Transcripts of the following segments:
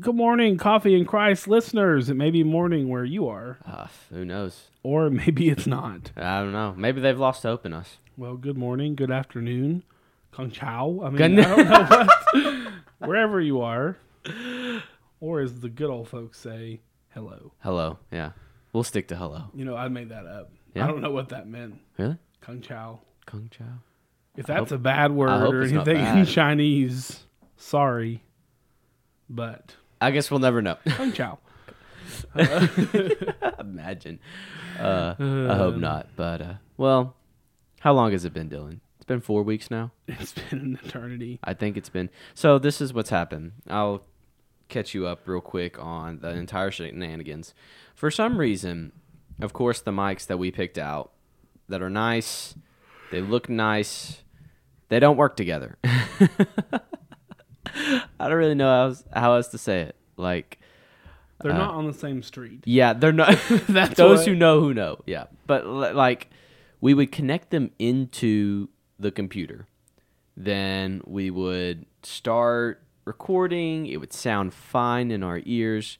Good morning, Coffee and Christ listeners. It may be morning where you are, Uh, who knows? or maybe it's not. I don't know. Maybe they've lost hope in us. Well, good morning, good afternoon, Kung Chao. I mean, Good- I don't know what. Wherever you are, or as the good old folks say, hello. Hello. Yeah. We'll stick to hello. You know, I made that up. Yeah? I don't know what that meant. Really? Kung Chao. Kung Chao. If that's a bad word hope or it's not anything in bad. Chinese, sorry. But I guess we'll never know. Kung Chao. Imagine. Uh, I hope not. But, uh, well, how long has it been, Dylan? It's been four weeks now. It's been an eternity. I think it's been. So this is what's happened. I'll catch you up real quick on the entire shenanigans. For some reason, of course, the mics that we picked out that are nice, they look nice, they don't work together. I don't really know how else, how else to say it. Like, They're Uh, not on the same street. yeah, they're not. That's those what- who know who know. Yeah, but li- like we would connect them into the computer, then we would start recording. It would sound fine in our ears,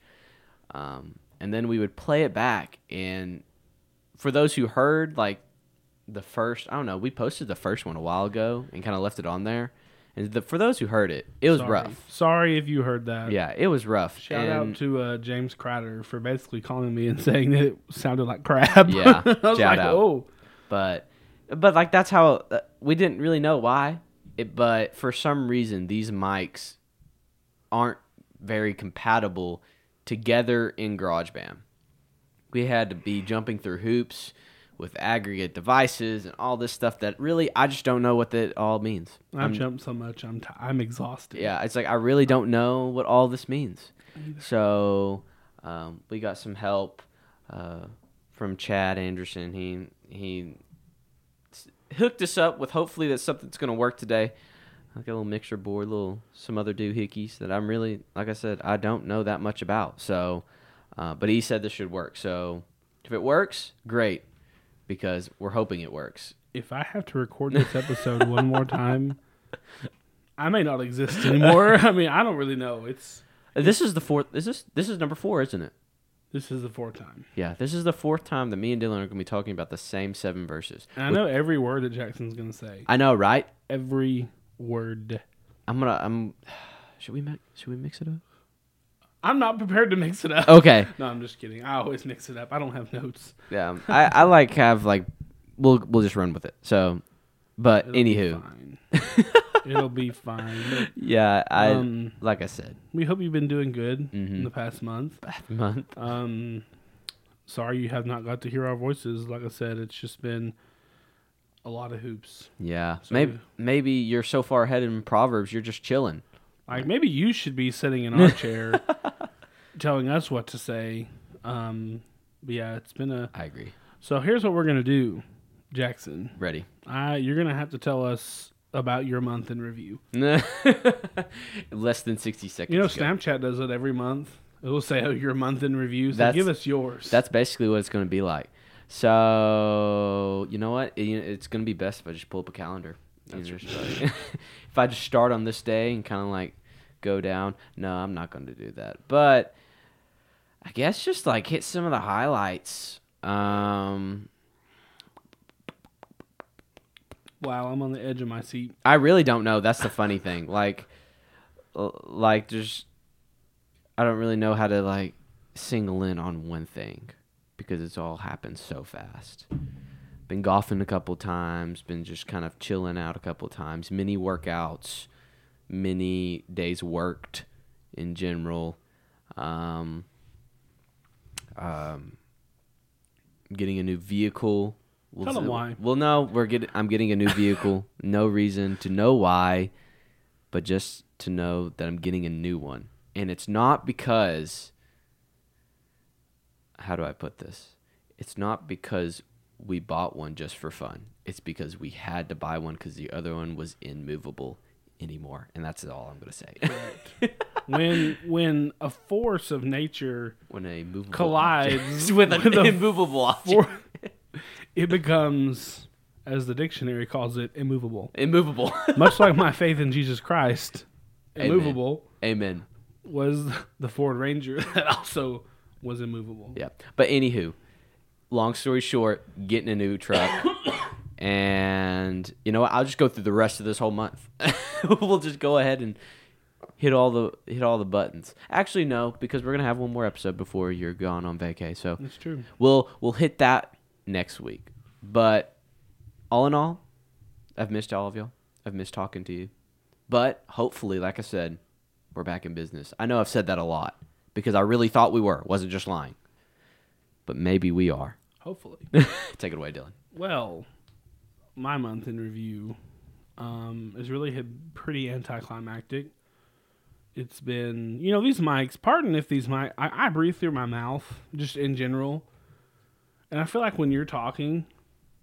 um, and then we would play it back. And for those who heard, like the first, I don't know, we posted the first one a while ago and kind of left it on there. And the, for those who heard it, it was Sorry. rough. Sorry if you heard that. Yeah, it was rough. Shout And- out to uh, James Cratter for basically calling me and saying that it sounded like crap. Yeah, I was shout like, out. oh, but but like that's how uh, we didn't really know why it, but for some reason these mics aren't very compatible together in GarageBand. We had to be jumping through hoops with aggregate devices and all this stuff that really I just don't know what that all means. I've I'm- jumped so much. I'm t- I'm exhausted. yeah, it's like I really don't know what all this means. So um, we got some help uh, from Chad Anderson. He he hooked us up with hopefully that something's going to work today. I got a little mixer board, little some other doohickeys that I'm really like I said I don't know that much about. So, uh, but he said this should work. So if it works, great, because we're hoping it works. If I have to record this episode one more time, I may not exist anymore. I mean, I don't really know. It's uh, This is the fourth. Is this this is number four, isn't it? this is the fourth time, Yeah, this is the fourth time that me and Dylan are going to be talking about the same seven verses. and I know every word that Jackson's gonna say. I know, right? Every word. I'm gonna. I'm. Should we mix? Should we mix it up? I'm not prepared to mix it up. Okay. No, I'm just kidding. I always mix it up. I don't have notes. Yeah. I, I like have like. We'll we'll just run with it. So, but It'll be anywho, fine. It'll be fine. But, yeah. I um, like I said, we hope you've been doing good in Mhm. the past month. bath month. Um, sorry you have not got to hear our voices. Like I said, it's just been a lot of hoops. Yeah. So- maybe maybe you're so far ahead in Proverbs, you're just chilling. Like maybe you should be sitting in our chair, telling us what to say. Um, but yeah, it's been a. I agree. So here's what we're gonna do, Jackson. Ready. I you're gonna have to tell us about your month in review. Less than sixty seconds. You know, ago. Snapchat does it every month. It will say, "Oh, your month in review." So That's- give us yours. That's basically what it's going to be like. So you know what? It- it's going to be best if I just pull up a calendar. You That's know, just like- if I just start on this day and kind of like go down. No, I'm not going to do that. But I guess just like hit some of the highlights. Um, wow. I'm on the edge of my seat. I really don't know. That's the funny thing. Like, like there's, I don't really know how to like single in on one thing because it's all happened so fast. Been golfing a couple times. Been just kind of chilling out a couple times. Mini workouts, many days worked in general. Um, um, getting a new vehicle. We'll Tell 'em s- why. Well, no, we're getting. I'm getting a new vehicle. no reason to know why, but just to know that I'm getting a new one, and it's not because. How do I put this? It's not because we bought one just for fun. It's because we had to buy one because the other one was immovable anymore, and that's all I'm gonna say. when when a force of nature when a movable collides with an with immovable object, for, it becomes, as the dictionary calls it, immovable. immovable. Much like my faith in Jesus Christ, Amen. immovable. Amen. was the Ford Ranger that also was immovable. Yeah. But anywho, long story short, getting a new truck. and you know what? I'll just go through the rest of this whole month. we'll just go ahead and hit all the hit all the buttons. Actually, no, because we're gonna have one more episode before you're gone on vacay. So That's true. we'll we'll hit that next week. But all in all, I've missed all of y'all. I've missed talking to you. But hopefully, like I said, we're back in business. I know I've said that a lot because I really thought we were. Wasn't just lying. But maybe we are. Hopefully. Take it away, Dylan. Well, my month in review um, is really pretty anticlimactic. It's been, you know, these mics. Pardon if these mic. I, I breathe through my mouth, just in general, and I feel like when you're talking,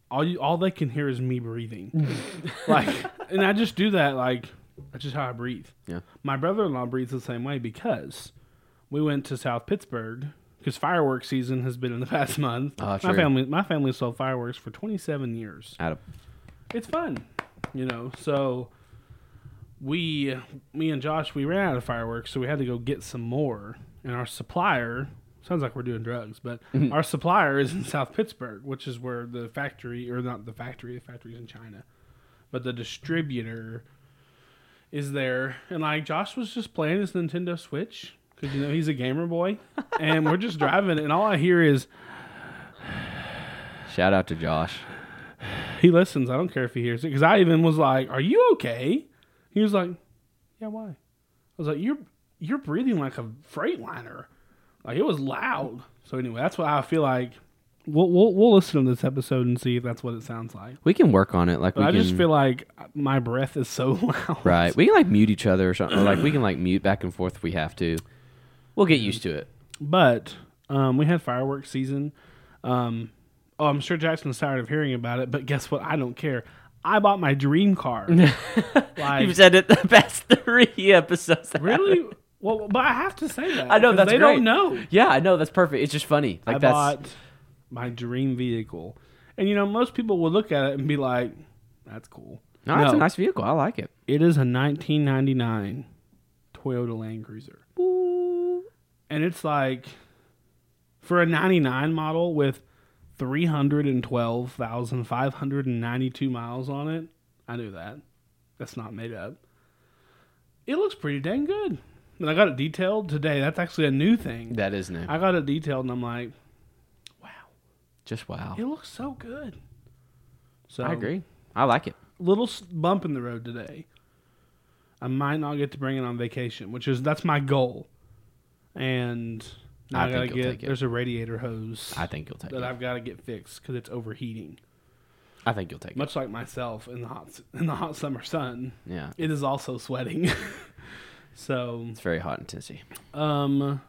all you all they can hear is me breathing, like, and I just do that. Like, that's just how I breathe. Yeah. My brother-in-law breathes the same way because we went to South Pittsburg because fireworks season has been in the past month. Oh, my family, my family sold fireworks for 27 years. Adam. It's fun, you know. So we, me and Josh, we ran out of fireworks, so we had to go get some more. And our supplier sounds like we're doing drugs, but mm-hmm. our supplier is in South Pittsburg, which is where the factory, or not the factory, the factory's in China, but the distributor is there. And like Josh was just playing his Nintendo Switch because you know he's a gamer boy, and we're just driving, and all I hear is Shout out to Josh. he listens. I don't care if he hears it because I even was like, "Are you okay?" He was like, "Yeah, why?" I was like, "You're you're breathing like a freightliner." Like it was loud. So anyway, that's what I feel like. We'll we'll, we'll listen to this episode and see if that's what it sounds like. We can work on it. Like we I can, just feel like my breath is so loud. right. We can like mute each other or something. Or, like we can like mute back and forth if we have to. We'll get used to it. But um, we had fireworks season. Um, oh, I'm sure Jackson's tired of hearing about it. But guess what? I don't care. I bought my dream car. like, You've said it the past three episodes. Really? Well, but I have to say that. I know that's they great. don't know. Yeah, I know. That's perfect. It's just funny. Like I that's bought my dream vehicle, and you know most people would look at it and be like, "That's cool." no, it's a nice vehicle. I like it. It is a 1999 Toyota Land Cruiser, and it's like for a 99 model with 312,592 miles on it. I knew that. That's not made up. It looks pretty dang good. And I got it detailed today. That's actually a new thing. That is new. I got it detailed, and I'm like, wow, Just wow. it looks so good. So I agree. I like it. Little bump in the road today. I might not get to bring it on vacation, which is that's my goal. And now I I, gotta get take it. there's a radiator hose I think you'll take that it. I've got to get fixed because it's overheating. I think you'll take it. Much like myself in the hot in the hot summer sun, Yeah. it is also sweating. so It's very hot in Tennessee. Um,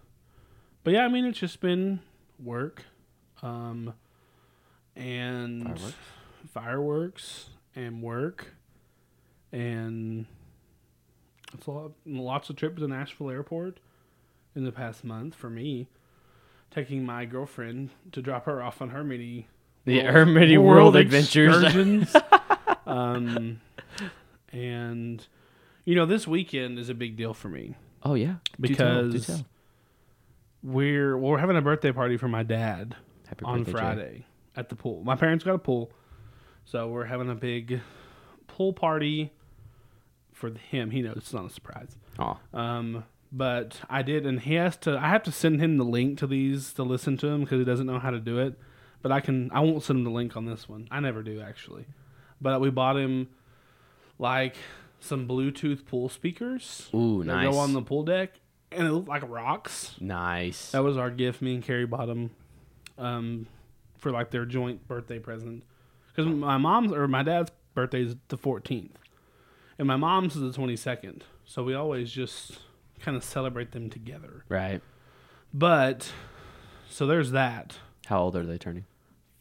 but yeah, I mean, it's just been work, um, and Fireworks? fireworks and work, and it's a lot, lots of trips to Nashville Airport in the past month for me. Taking my girlfriend to drop her off on her mini, The her many world, adventures. um, and you know, this weekend is a big deal for me oh yeah. Do tell, do because tell. we're well, we're having a birthday party for my dad Happy on birthday, Jay. Friday at the pool. My parents got a pool, so we're having a big pool party for him. He knows it's not a surprise. Aw. Um, but I did, and he has to. I have to send him the link to these to listen to him because he doesn't know how to do it. But I can. I won't send him the link on this one. I never do actually. But we bought him like some Bluetooth pool speakers Ooh, nice. go on the pool deck, and it looked like rocks. nice. That was our gift. Me and Carrie bought them um, for like their joint birthday present. Because my mom's or my dad's birthday is the 14th, and my mom's is the 22nd. So we always just kind of celebrate them together. right. But so there's that. How old are they turning?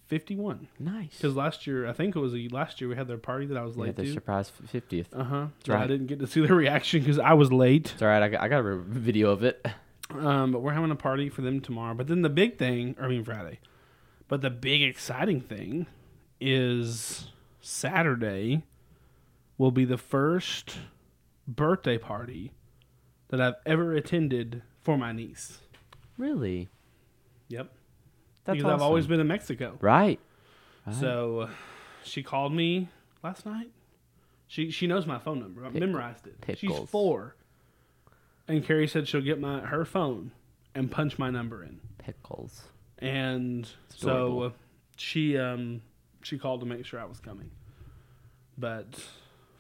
51. Nice. Because last year, I think it was last year, we had their party that I was Yeah, late their to. surprise fiftieth. Uh huh. right. I didn't get to see their reaction because I was late. It's all right. I got, I got a video of it. Um, but we're having a party for them tomorrow. But then the big thing, or I mean Friday, but the big exciting thing is Saturday will be the first birthday party that I've ever attended for my niece. Really? Yep. That's because I've always been in Mexico. right. Right. So she called me last night. She she knows my phone number. I Pickle- memorized it. Pickles. She's four. And Carrie said she'll get my her phone and punch my number in. pickles. And so adorable. uh, she um she called to make sure I was coming. But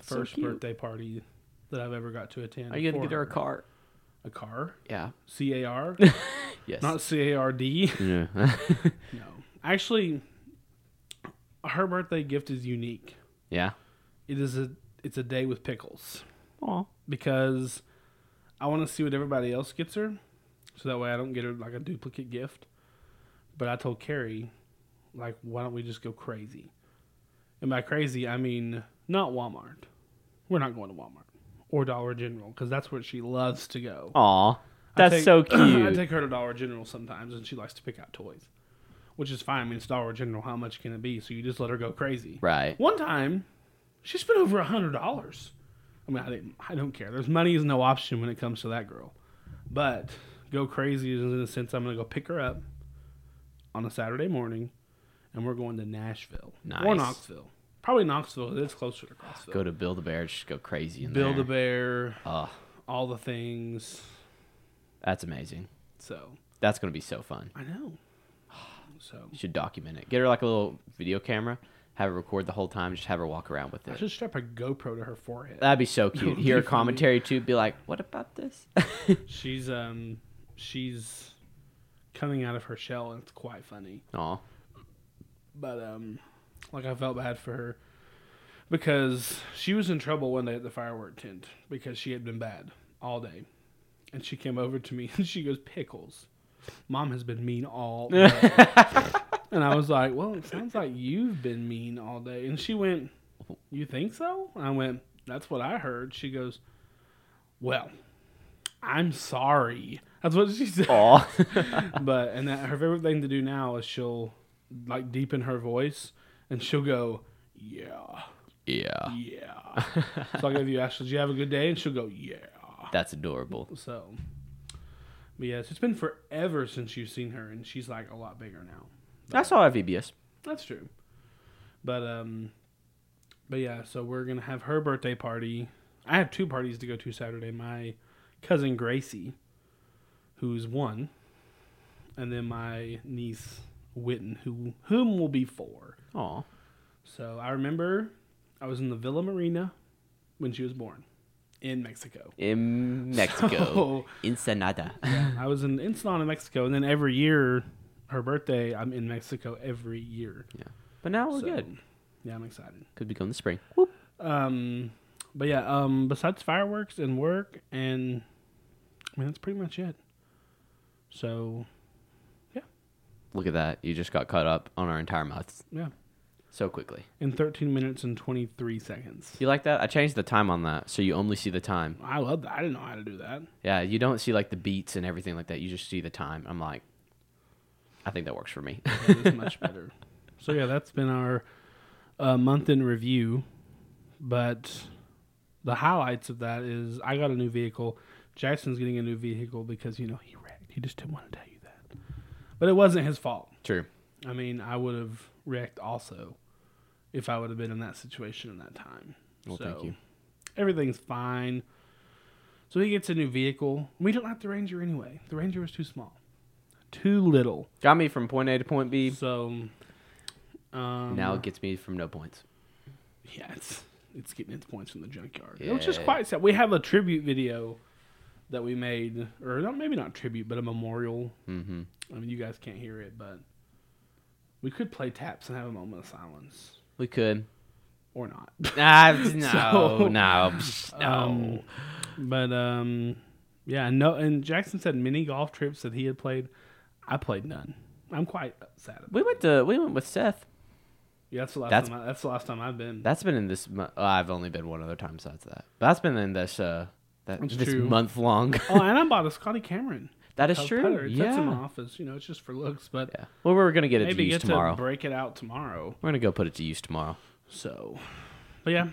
first cute. birthday party that I've ever got to attend. Are you gonna get her a car? A car? Yeah. C A R? Yes. Not C A R D. Yeah. No. Actually her birthday gift is unique. yeah. It is a it's a day with pickles. Aw. because I want to see what everybody else gets her, so that way I don't get her like a duplicate gift. But I told Carrie, like, why don't we just go crazy? And by crazy, I mean not Walmart. We're not going to Walmart or Dollar General because that's where she loves to go. Aw. That's take- so cute. I take her to Dollar General sometimes, and she likes to pick out toys, which is fine. I mean, it's Dollar General. How much can it be? So you just let her go crazy. right. One time, she spent over a hundred dollars. I mean, I didn't. I don't care. There's money is no option when it comes to that girl. But go crazy is in the sense I'm gonna go pick her up on a Saturday morning, and we're going to Nashville or Knoxville. Probably Knoxville. It's closer to Knoxville. Go to Build a Bear. Just go crazy in Build a bear, Oh, all the things. that's amazing. So That's gonna be so fun. I know. So You should document it. Get her like a little video camera. Have her record the whole time. Just have her walk around with it. I should strap a GoPro to her forehead. That'd be so cute. Hear funny. commentary too. Be like, what about this? She's um she's coming out of her shell, and it's quite funny. Aw. but um like I felt bad for her because she was in trouble one day at the firework tent because she had been bad all day. And she came over to me and she goes, Pickles. Mom has been mean all day. and I was like, Well, it sounds like you've been mean all day. And she went, You think so? And I went, That's what I heard. She goes, Well, I'm sorry. That's what she said but and that her favorite thing to do now is she'll like deepen her voice and she'll go yeah. Yeah. yeah. So i'll give you ask did you have a good day? And she'll go yeah. That's adorable. so but yes it's been forever since you've seen her and she's like a lot bigger now. That's all I saw at VBS. that's true. But um but yeah so we're gonna have her birthday party. I have two parties to go to saturday my cousin gracie who's one and then my niece witten who whom will be four Aw. so i remember i was in the villa marina when she was born in mexico In Mexico. Ensenada. i was in ensenada mexico and then every year her birthday i'm in mexico every year Yeah. But now we're So, good. yeah i'm excited Could be going in the spring. Um, but yeah, um, besides fireworks and work, and I mean that's pretty much it. So Look at that. You just got caught up on our entire month yeah, so quickly. in 13 minutes and 23 seconds. You like that? I changed the time on that so you only see the time. I love that. I didn't know how to do that. Yeah, you don't see like the beats and everything like that. You just see the time. I'm like, I think that works for me. It much better. So yeah, that's been our uh, month in review. But the highlights of that is I got a new vehicle. Jackson's getting a new vehicle because you know he wrecked. He just didn't want to tell you but it wasn't his fault. True. I mean, I would have wrecked also if I would have been in that situation in that time. Well, so, thank you. Everything's fine. So he gets a new vehicle. We don't like the Ranger anyway. The Ranger was too small, too little. Got me from point A to point B. So um, now it gets me from no points. yeah, it's it's getting its points from the junkyard, which is quite sad. We have a tribute video that we made, or not, maybe not tribute, but a memorial. Mm-hmm. I mean, you guys can't hear it, but we could play taps and have a moment of silence, We could. or not. Ah, no, So, no, no. Um, but um, yeah, no. And Jackson said many golf trips that he had played. I played none. I'm quite sad. About we went to we went with Seth. Yeah, that's the last That's- time. I, that's the last time I've been. That's been in this. Oh, I've only been one other time besides that. But that's been in this uh that That's this true. month long. oh, and I bought a Scotty Cameron. that is true. putter. It sits in my Yeah. office. You know, it's just for looks, but Yeah. Well, we're gonna get it to maybe use get tomorrow. to break it out tomorrow. we're gonna go put it to use tomorrow. So, but yeah.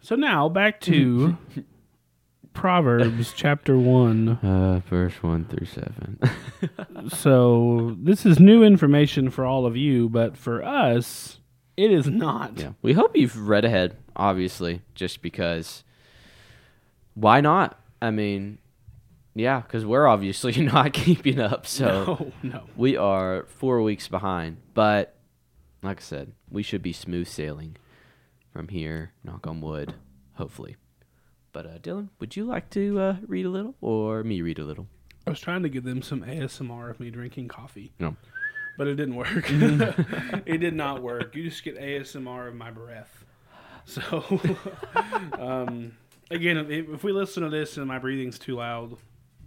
So now back to Proverbs chapter 1. Uh, verse 1 through 7. So, this is new information for all of you, but for us, it is not. yeah. We hope you've read ahead, obviously, just because. Why not? I mean, yeah, because we're obviously not keeping up. So No, no. we are four weeks behind. But, like I said, we should be smooth sailing from here, knock on wood, hopefully. But, uh, Dylan, would you like to uh, read a little or me read a little? I was trying to give them some ASMR of me drinking coffee. No. But it didn't work. it did not work. You just get ASMR of my breath. So, um, again, if, if we listen to this and my breathing's too loud,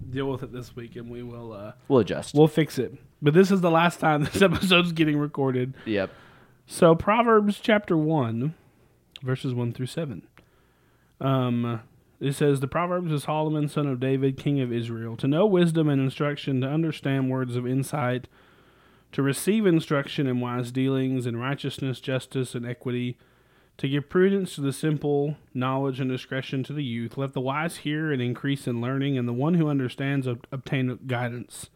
deal with it this week and we will uh, We'll adjust. we'll fix it. But this is the last time this episode's getting recorded. yep. So Proverbs chapter one, verses one through seven. Um, it says the Proverbs of Solomon, son of David, king of Israel, to know wisdom and instruction, to understand words of insight, to receive instruction in wise dealings, in righteousness, justice, and equity, to give prudence to the simple, knowledge and discretion to the youth. Let the wise hear and increase in learning, and the one who understands ob- obtain guidance.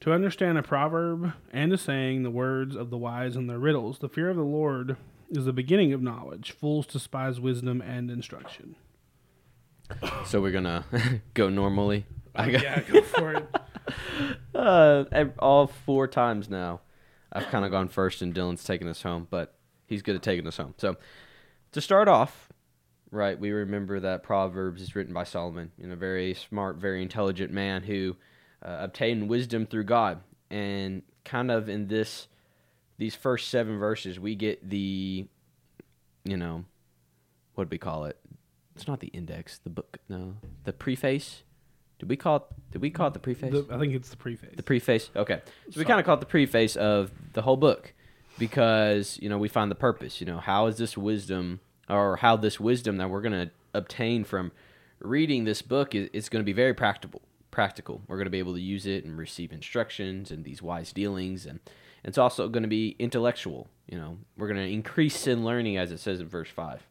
To understand a proverb and a saying, the words of the wise and their riddles. The fear of the Lord is the beginning of knowledge. Fools despise wisdom and instruction. So we're going to go normally. I got- yeah, go for it. Uh, all four times now, I've kind of gone first, and Dylan's taking us home, but he's good at taking us home. So, to start off, right, we remember that Proverbs is written by Solomon, you know, a very smart, very intelligent man who uh, obtained wisdom through God, and kind of in this, these first seven verses, we get the, you know, what do we call it? It's not the index, the book, no, the preface. Did we call it? Did we call it the preface? The- I think it's the preface. The preface. Okay. So we kind of call it the preface of the whole book because, you know, we find the purpose. You know, how is this wisdom or how this wisdom that we're going to obtain from reading this book is, is going to be very practical. Practical. We're going to be able to use it and receive instructions and these wise dealings. And it's also going to be intellectual. You know, we're going to increase in learning, as it says in verse 5.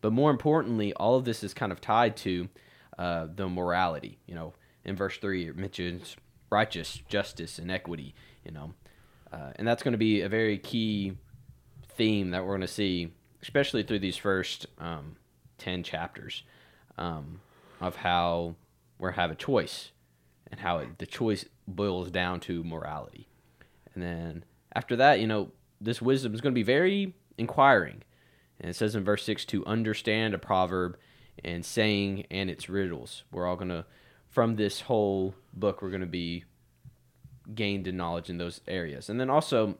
But more importantly, all of this is kind of tied to uh, the morality. You know, in verse three, it mentions righteous justice and equity. You know, uh, and that's going to be a very key theme that we're going to see, especially through these first um, ten chapters, um, of how we have a choice and how it, the choice boils down to morality. And then after that, you know, this wisdom is going to be very inquiring. And it says in verse 6 to understand a proverb and saying and its riddles. We're all going to, from this whole book, we're going to be gained in knowledge in those areas. And then also,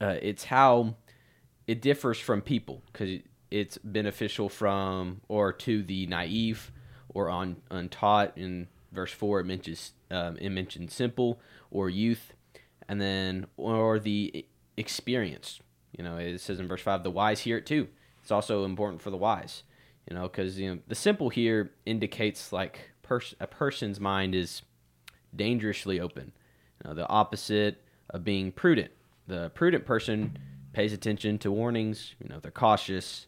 uh, it's how it differs from people because it's beneficial from or to the naive or on untaught. In verse 4, it mentions, um, it mentions simple or youth, and then or the experienced. You know, it says in verse 5, the wise hear it too. It's also important for the wise you know because you know the simple here indicates like pers- a person's mind is dangerously open the opposite of being prudent. The prudent person pays attention to warnings you know they're cautious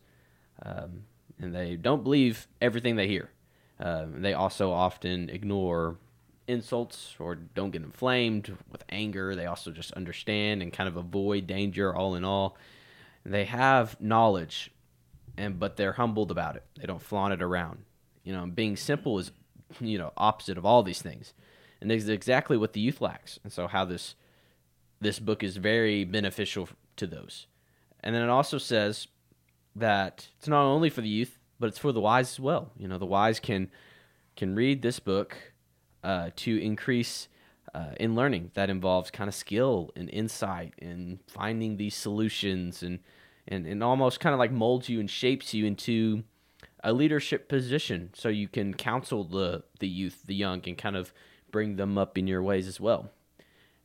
um, and they don't believe everything they hear. Um, they also often ignore insults or don't get inflamed with anger. They also just understand and kind of avoid danger all in all. They have knowledge and but they're humbled about it. They don't flaunt it around. You know, being simple is you know opposite of all these things, and this is exactly what the youth lacks. And so how this this book is very beneficial to those. And then it also says that it's not only for the youth, but it's for the wise as well. You know, the wise can can read this book uh, to increase uh, in learning. That involves kind of skill and insight and finding these solutions and and, and almost kind of like molds you and shapes you into a leadership position so you can counsel the, the youth, the young, and kind of bring them up in your ways as well.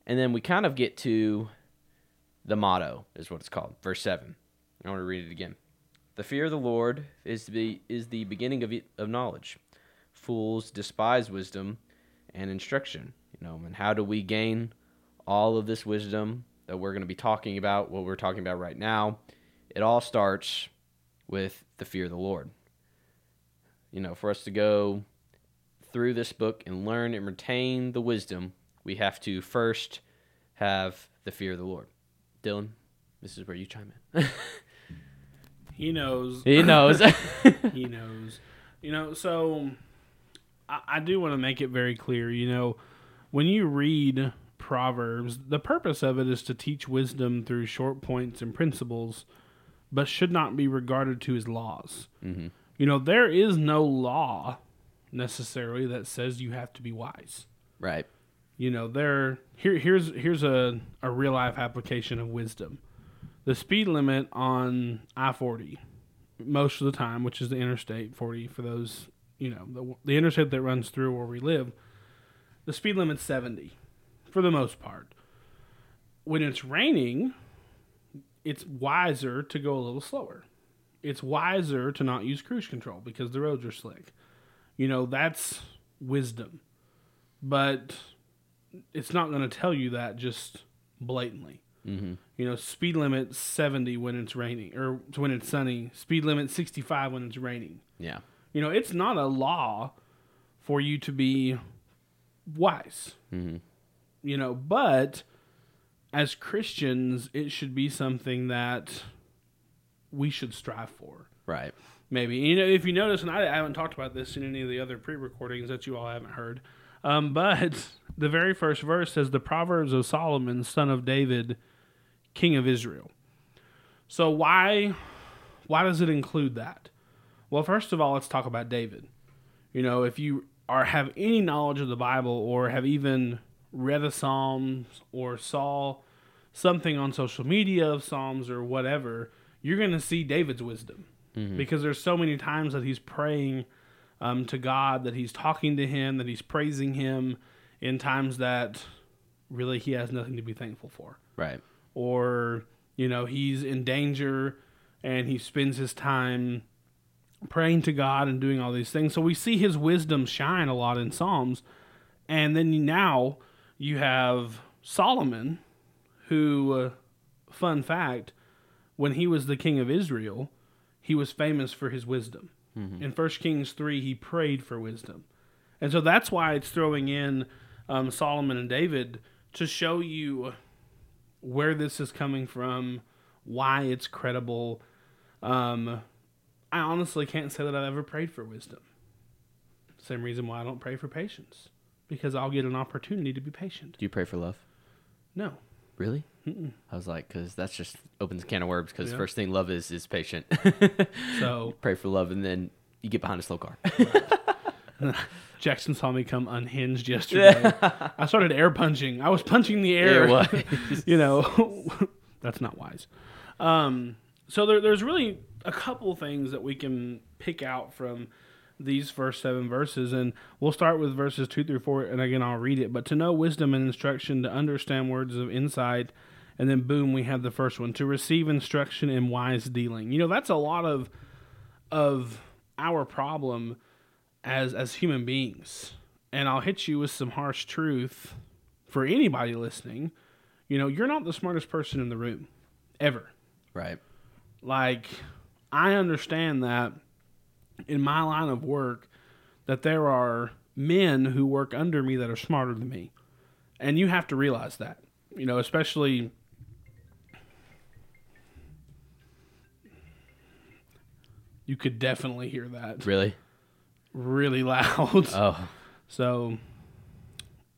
And then we kind of get to the motto, is what it's called, verse 7. I want to read it again. The fear of the Lord is the, is the beginning of, of knowledge. Fools despise wisdom and instruction. You know, and how do we gain all of this wisdom that we're going to be talking about, what we're talking about right now? It all starts with the fear of the Lord. you know, for us to go through this book and learn and retain the wisdom, we have to first have the fear of the Lord. Dylan, this is where you chime in. He knows. he knows. he knows. You know, so I, I do want to make it very clear. You know, when you read Proverbs, the purpose of it is to teach wisdom through short points and principles, but should not be regarded to as laws. Mhm. You know, there is no law necessarily that says you have to be wise. right. You know, there here here's here's a, a real life application of wisdom. The speed limit on I forty, most of the time, which is the interstate forty for those you know the the interstate that runs through where we live, the speed limit's seventy, for the most part. When it's raining, it's wiser to go a little slower. It's wiser to not use cruise control because the roads are slick. You know that's wisdom, but it's not going to tell you that just blatantly. Mm-hmm. You know, speed limit 70 when it's raining or when it's sunny, speed limit 65 when it's raining. Yeah. You know, it's not a law for you to be wise. Mm-hmm. You know, but as Christians, it should be something that we should strive for. Right. Maybe. You know, if you notice, and I, haven't talked about this in any of the other pre recordings that you all haven't heard, um, but the very first verse says, The Proverbs of Solomon, son of David, king of Israel. So why why does it include that? Well, first of all, let's talk about David. You know, if you are have any knowledge of the Bible or have even read the Psalms or saw something on social media of Psalms or whatever, you're going to see David's wisdom because there's so many times that he's praying um, to God, that he's talking to Him, that he's praising Him in times that really he has nothing to be thankful for Right. or you know he's in danger and he spends his time praying to God and doing all these things. So we see his wisdom shine a lot in Psalms. And then now you have Solomon who uh, fun fact when he was the king of Israel, he was famous for his wisdom. In 1 Kings 3 he prayed for wisdom. And so that's why it's throwing in um, Solomon and David to show you where this is coming from, why it's credible. Um, I honestly can't say that I've ever prayed for wisdom. Same reason why I don't pray for patience, because I'll get an opportunity to be patient. Do you pray for love? No, Really? I was like, because that's just opens a can of worms. Because Yeah. first thing love is is patient. so Pray for love, and then you get behind a slow car. Jackson saw me come unhinged yesterday. I started air punching. I was punching the air. You know, that's not wise. Um, so there, there's really a couple things that we can pick out from these first seven verses, and we'll start with verses two through four. And again, I'll read it. But to know wisdom and instruction, to understand words of insight, and then boom, we have the first one: to receive instruction in wise dealing. You know, that's a lot of of our problem as as human beings. And I'll hit you with some harsh truth for anybody listening. You know, you're not the smartest person in the room ever. right. Like I understand that in my line of work that there are men who work under me that are smarter than me. And you have to realize that. You know, especially you could definitely hear that Really? really loud. Oh, So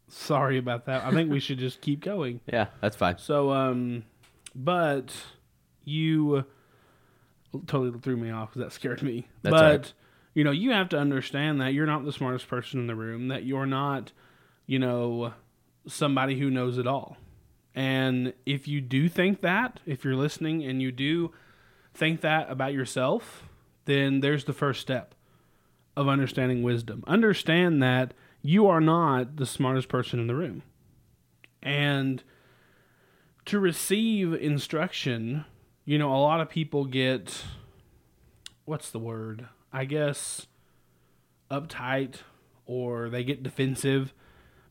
sorry about that. I think we should just keep going. yeah. That's fine. So um but you totally threw me off cuz that scared me. That's but right. you know, you have to understand that you're not the smartest person in the room, that you're not, you know, somebody who knows it all. And if you do think that, if you're listening and you do think that about yourself, then there's the first step of understanding wisdom. Understand that you are not the smartest person in the room. And to receive instruction, you know, a lot of people get what's the word? I guess uptight or they get defensive.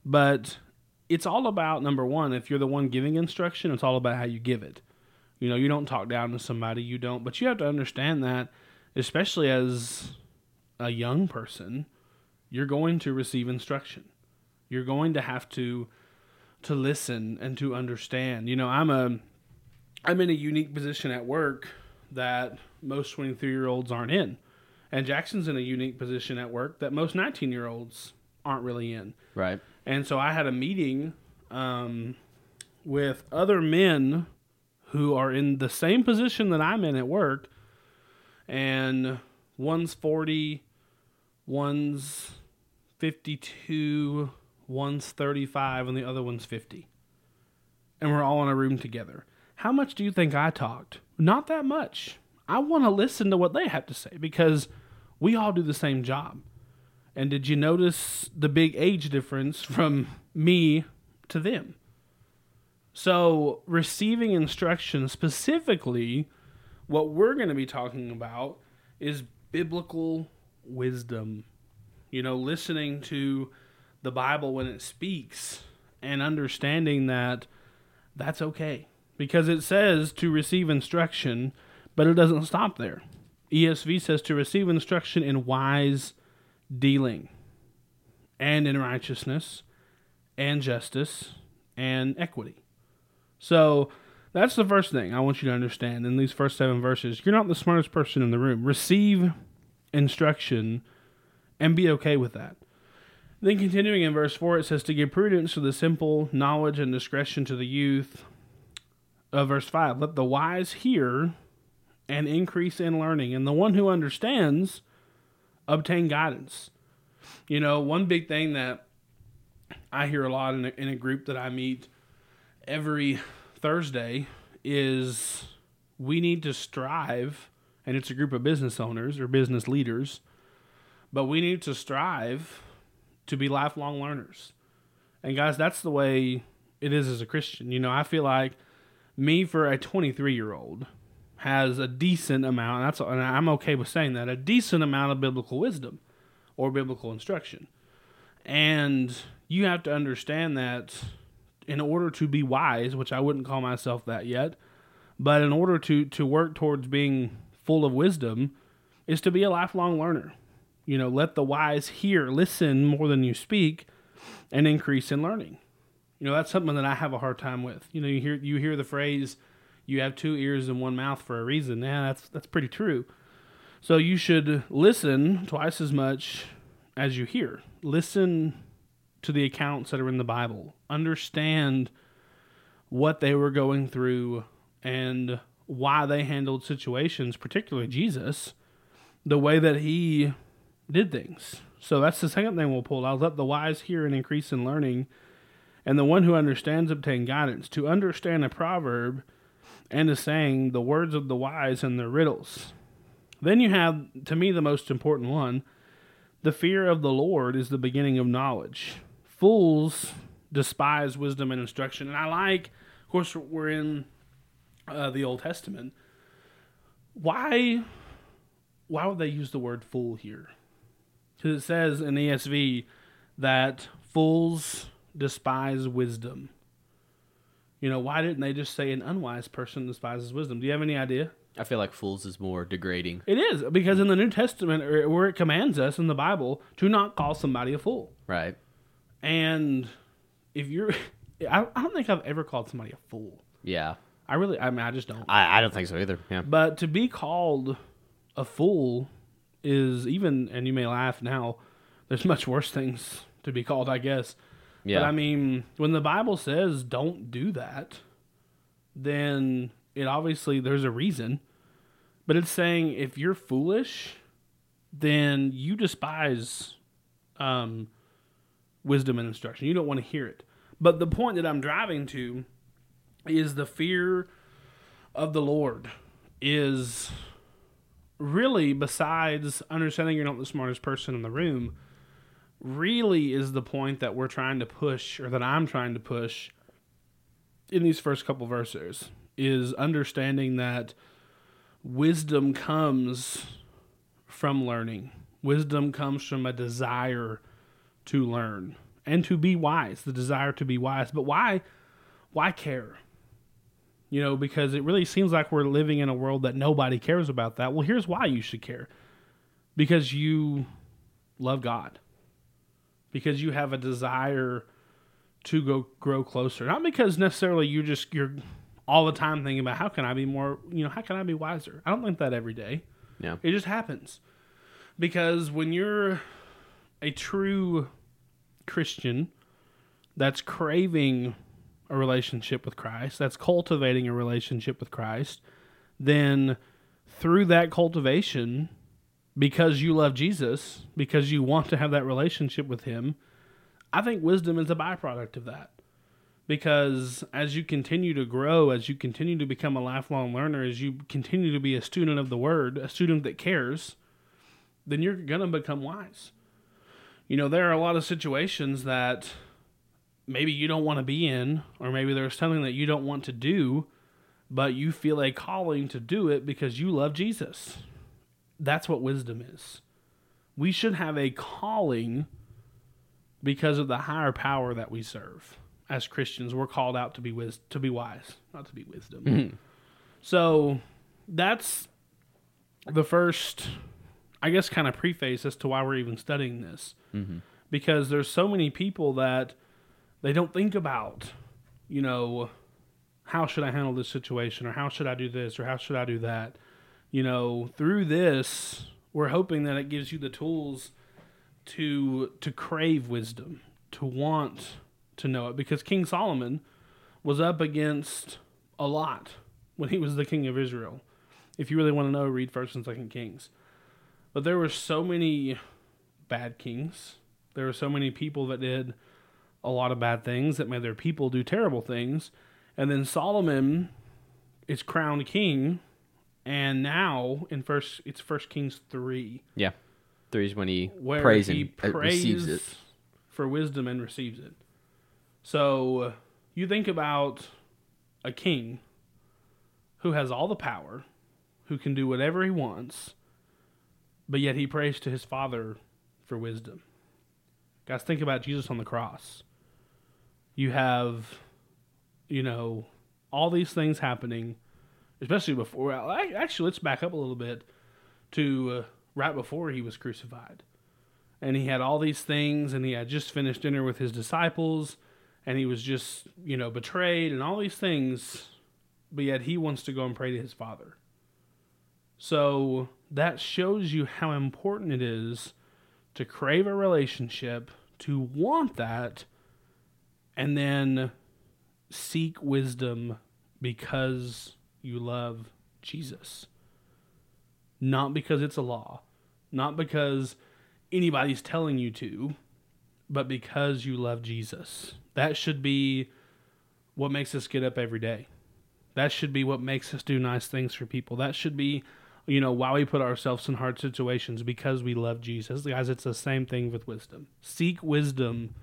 But it's all about number one, if you're the one giving instruction, it's all about how you give it. You know, you don't talk down to somebody, you don't, but you have to understand that, especially as a young person, you're going to receive instruction. You're going to have to to listen and to understand. You know, I'm a I'm in a unique position at work that most 23 year olds aren't in. And Jackson's in a unique position at work that most 19 year olds aren't really in. Right. And so I had a meeting um, with other men who are in the same position that I'm in at work. And one's 40, one's 52, one's 35, and the other one's 50. And we're all in a room together. How much do you think I talked? Not that much. I want to listen to what they have to say because we all do the same job. And did you notice the big age difference from me to them? So, receiving instruction specifically, what we're going to be talking about is biblical wisdom. You know, listening to the Bible when it speaks and understanding that that's okay because it says to receive instruction, but it doesn't stop there. ESV says to receive instruction in wise dealing and in righteousness and justice and equity. So that's the first thing I want you to understand in these first seven verses. You're not the smartest person in the room. Receive instruction and be okay with that. Then continuing in verse 4, it says, To give prudence to the simple, knowledge and discretion to the youth. Uh, verse 5, Let the wise hear and increase in learning, and the one who understands obtain guidance. You know, one big thing that I hear a lot in a, in a group that I meet every Thursday is we need to strive, and it's a group of business owners or business leaders, but we need to strive to be lifelong learners. And guys, that's the way it is as a Christian. You know, I feel like me for a 23 year old has a decent amount. That's and I'm okay with saying that a decent amount of biblical wisdom or biblical instruction. And you have to understand that in order to be wise, which I wouldn't call myself that yet, but in order to to work towards being full of wisdom is to be a lifelong learner. You know, let the wise hear, listen more than you speak, and increase in learning. You know, that's something that I have a hard time with. You know, you hear you hear the phrase you have two ears and one mouth for a reason. Yeah, that's that's pretty true. So you should listen twice as much as you hear. Listen to the accounts that are in the Bible. Understand what they were going through and why they handled situations, particularly Jesus, the way that he did things. So that's the second thing we'll pull out. Let the wise hear and increase in learning, and the one who understands obtain guidance. To understand a proverb and a saying, the words of the wise and their riddles. Then you have, to me, the most important one the fear of the Lord is the beginning of knowledge. Fools despise wisdom and instruction. And I like, of course, we're in uh, the Old Testament. Why, why would they use the word fool here? Because it says in ESV that fools despise wisdom. You know, why didn't they just say an unwise person despises wisdom? Do you have any idea? I feel like fools is more degrading. It is because in the New Testament, where it commands us in the Bible to not call somebody a fool. Right. And if you're, I, I don't think I've ever called somebody a fool. Yeah. I really, I mean, I just don't. I, I don't think so either. Yeah. But to be called a fool is even, and you may laugh now, there's much worse things to be called, I guess. Yeah. But I mean, when the Bible says don't do that, then it obviously there's a reason. But it's saying if you're foolish, then you despise um, wisdom and instruction. You don't want to hear it. But the point that I'm driving to is the fear of the Lord is really besides understanding you're not the smartest person in the room really is the point that we're trying to push or that I'm trying to push in these first couple verses is understanding that wisdom comes from learning. Wisdom comes from a desire to learn and to be wise, the desire to be wise. But why why care? You know, because it really seems like we're living in a world that nobody cares about that. Well, here's why you should care. because you love God, because you have a desire to go grow closer. Not because necessarily you just you're all the time thinking about how can I be more, you know, how can I be wiser? I don't think that every day. Yeah. It just happens. Because when you're a true Christian that's craving a relationship with Christ, that's cultivating a relationship with Christ, then through that cultivation, because you love Jesus, because you want to have that relationship with Him, I think wisdom is a byproduct of that. Because as you continue to grow, as you continue to become a lifelong learner, as you continue to be a student of the Word, a student that cares, then you're going to become wise. You know, there are a lot of situations that maybe you don't want to be in, or maybe there's something that you don't want to do, but you feel a calling to do it because you love Jesus. That's what wisdom is. We should have a calling because of the higher power that we serve. As Christians, we're called out to be wis- to be wise, not to be wisdom. Mm-hmm. So that's the first, I guess, kind of preface as to why we're even studying this, mm-hmm. because there's so many people that they don't think about, you know, how should I handle this situation, or how should I do this, or how should I do that. You know, through this, we're hoping that it gives you the tools to to crave wisdom, to want to know it, because King Solomon was up against a lot when he was the king of Israel. If you really want to know, read First and Second Kings. But there were so many bad kings. There were so many people that did a lot of bad things that made their people do terrible things. And then Solomon is crowned king, and now in first it's First Kings three Yeah. Three is when he prays he and uh, receives it. for wisdom and receives it. So you think about a king who has all the power, who can do whatever he wants, but yet he prays to his father for wisdom. Guys, think about Jesus on the cross. You have, you know, all these things happening, especially before. Actually, let's back up a little bit to uh, right before he was crucified. And he had all these things, and he had just finished dinner with his disciples, and he was just, you know, betrayed and all these things, but yet he wants to go and pray to his father. So that shows you how important it is to crave a relationship, to want that, and then seek wisdom because you love Jesus. Not because it's a law, not because anybody's telling you to, but because you love Jesus. That should be what makes us get up every day. That should be what makes us do nice things for people. That should be, you know, why we put ourselves in hard situations because we love Jesus. Guys, it's the same thing with wisdom. Seek wisdom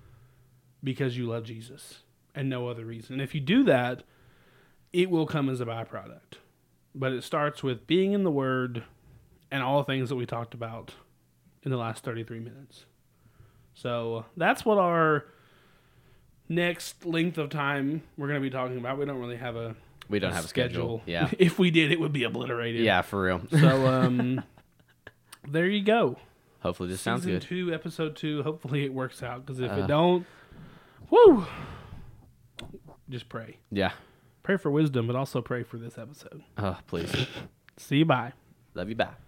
because you love Jesus and no other reason. And if you do that, it will come as a byproduct. But it starts with being in the Word and all the things that we talked about in the last 33 minutes. So that's what our next length of time we're going to be talking about. We don't really have a We don't have a schedule. Yeah. if we did, it would be obliterated. yeah, for real. So um, there you go. Hopefully this sounds Season good. two, episode two. Hopefully it works out. Because if Uh. it don't, whoo, just pray. Yeah. Pray for wisdom, but also pray for this episode. Oh, please. See you. Bye. Love you back.